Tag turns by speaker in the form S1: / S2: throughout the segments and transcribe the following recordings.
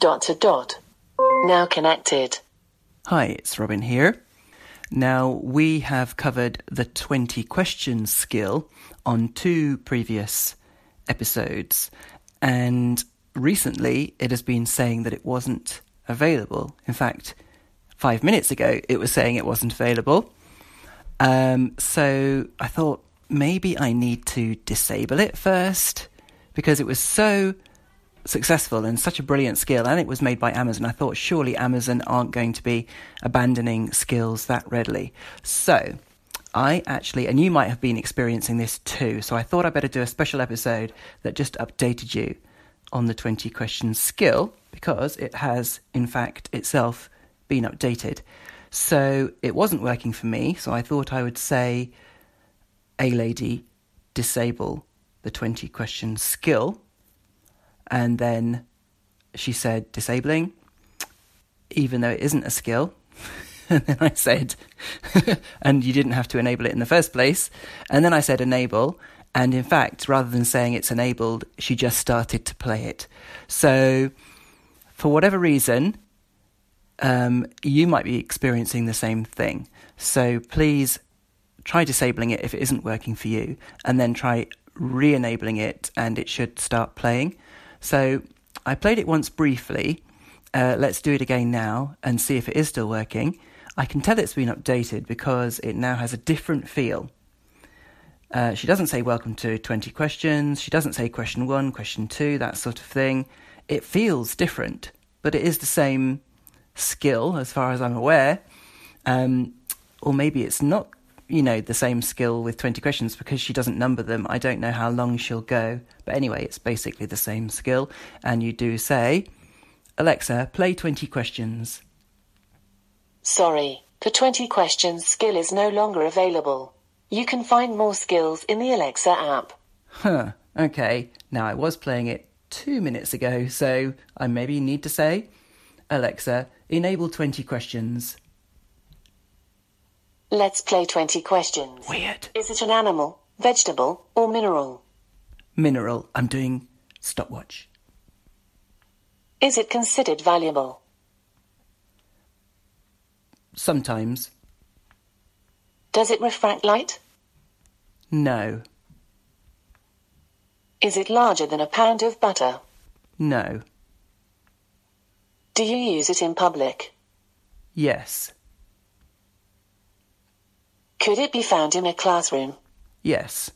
S1: Dot to dot. Now connected.
S2: Hi, it's Robin here. Now, we have covered the 20 questions skill on two previous episodes, and recently it has been saying that it wasn't available. In fact, five minutes ago it was saying it wasn't available. Um, so I thought maybe I need to disable it first because it was so successful and such a brilliant skill, and it was made by Amazon. I thought surely Amazon aren't going to be abandoning skills that readily. So I actually, and you might have been experiencing this too, so I thought I'd better do a special episode that just updated you on the 20 questions skill because it has, in fact, itself been updated. So it wasn't working for me, so I thought I would say, A lady, disable the 20 questions skill and then she said, disabling, even though it isn't a skill. and then I said, and you didn't have to enable it in the first place. And then I said, enable. And in fact, rather than saying it's enabled, she just started to play it. So, for whatever reason, um, you might be experiencing the same thing. So, please try disabling it if it isn't working for you, and then try re enabling it, and it should start playing. So I played it once briefly. Uh, let's do it again now and see if it is still working. I can tell it's been updated because it now has a different feel. Uh, she doesn't say welcome to 20 questions. She doesn't say question one, question two, that sort of thing. It feels different, but it is the same skill as far as I'm aware. Um, or maybe it's not you know, the same skill with 20 questions because she doesn't number them. I don't know how long she'll go. But anyway, it's basically the same skill. And you do say, Alexa, play 20 questions.
S1: Sorry, the 20 questions skill is no longer available. You can find more skills in the Alexa app.
S2: Huh, okay. Now I was playing it two minutes ago, so I maybe need to say, Alexa, enable 20 questions.
S1: Let's play 20 questions.
S2: Weird.
S1: Is it an animal, vegetable, or mineral?
S2: Mineral. I'm doing stopwatch.
S1: Is it considered valuable?
S2: Sometimes.
S1: Does it refract light?
S2: No.
S1: Is it larger than a pound of butter?
S2: No.
S1: Do you use it in public?
S2: Yes.
S1: Could it be found in a classroom?
S2: Yes.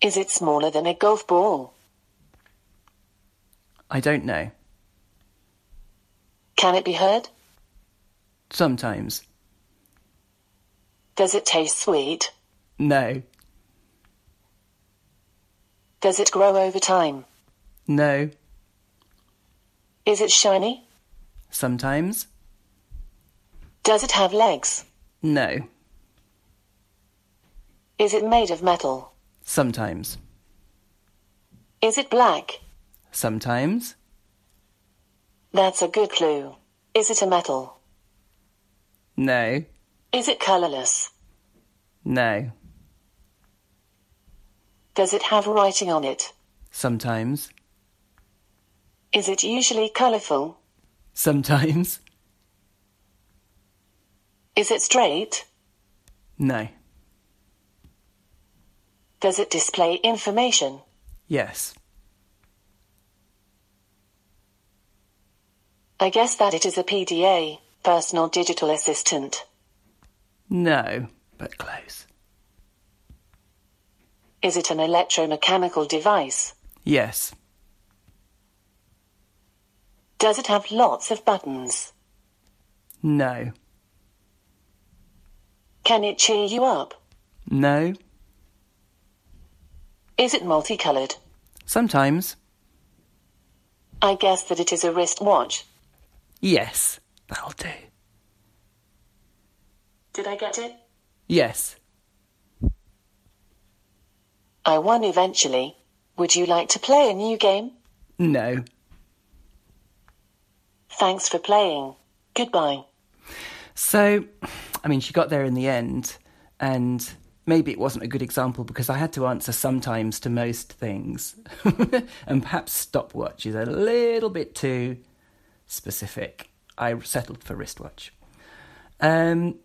S1: Is it smaller than a golf ball?
S2: I don't know.
S1: Can it be heard?
S2: Sometimes.
S1: Does it taste sweet?
S2: No.
S1: Does it grow over time?
S2: No.
S1: Is it shiny?
S2: Sometimes.
S1: Does it have legs?
S2: No.
S1: Is it made of metal?
S2: Sometimes.
S1: Is it black?
S2: Sometimes.
S1: That's a good clue. Is it a metal?
S2: No.
S1: Is it colorless?
S2: No.
S1: Does it have writing on it?
S2: Sometimes.
S1: Is it usually colorful?
S2: Sometimes.
S1: Is it straight?
S2: No.
S1: Does it display information?
S2: Yes.
S1: I guess that it is a PDA, personal digital assistant.
S2: No, but close.
S1: Is it an electromechanical device?
S2: Yes.
S1: Does it have lots of buttons?
S2: No.
S1: Can it cheer you up?
S2: No.
S1: Is it multicolored?
S2: Sometimes.
S1: I guess that it is a wristwatch.
S2: Yes. That'll do.
S1: Did I get it?
S2: Yes.
S1: I won eventually. Would you like to play a new game?
S2: No.
S1: Thanks for playing. Goodbye.
S2: So, I mean, she got there in the end, and maybe it wasn't a good example because I had to answer sometimes to most things. and perhaps stopwatch is a little bit too specific. I settled for wristwatch. Um,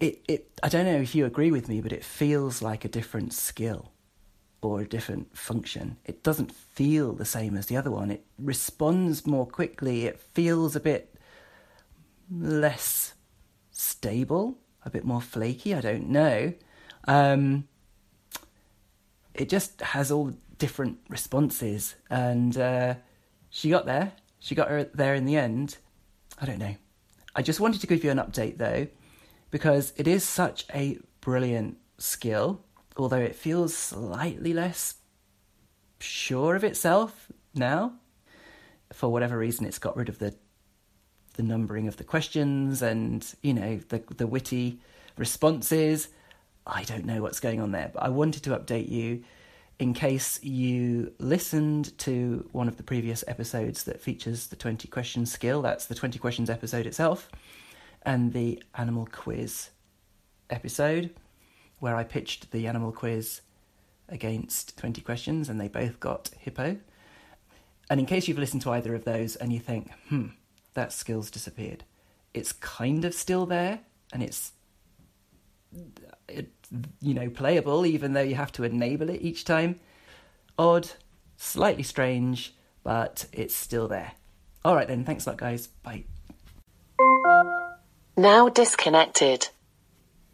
S2: it, it, I don't know if you agree with me, but it feels like a different skill or a different function. It doesn't feel the same as the other one. It responds more quickly. It feels a bit less stable, a bit more flaky. I don't know. Um, it just has all different responses, and uh, she got there. She got her there in the end. I don't know. I just wanted to give you an update though, because it is such a brilliant skill, although it feels slightly less sure of itself now. For whatever reason, it's got rid of the the numbering of the questions and you know the the witty responses. I don't know what's going on there, but I wanted to update you in case you listened to one of the previous episodes that features the 20 questions skill. That's the 20 questions episode itself, and the animal quiz episode, where I pitched the animal quiz against 20 questions and they both got hippo. And in case you've listened to either of those and you think, hmm, that skill's disappeared, it's kind of still there and it's it, you know, playable, even though you have to enable it each time. Odd, slightly strange, but it's still there. All right then, thanks a lot, guys. Bye.
S1: Now disconnected.